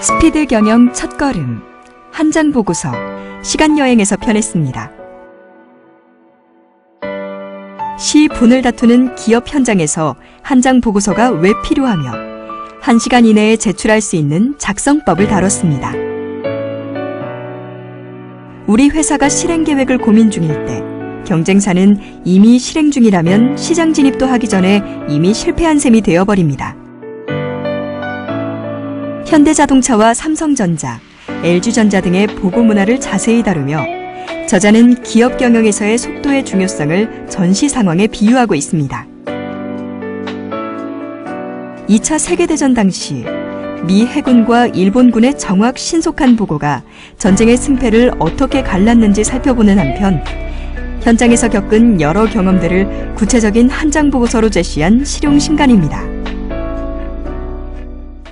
스피드 경영 첫걸음 한 장 보고서 시간 여행에서 편했습니다. 시 분을 다투는 기업 현장에서 한 장 보고서가 왜 필요하며 한시간 이내에 제출할 수 있는 작성법을 다뤘습니다. 우리 회사가 실행 계획을 고민 중일 때 경쟁사는 이미 실행 중이라면 시장 진입도 하기 전에 이미 실패한 셈이 되어버립니다. 현대자동차와 삼성전자, LG전자 등의 보고 문화를 자세히 다루며 저자는 기업 경영에서의 속도의 중요성을 전시 상황에 비유하고 있습니다. 2차 세계대전 당시 미 해군과 일본군의 정확 신속한 보고가 전쟁의 승패를 어떻게 갈랐는지 살펴보는 한편 현장에서 겪은 여러 경험들을 구체적인 한 장 보고서로 제시한 실용 신간입니다.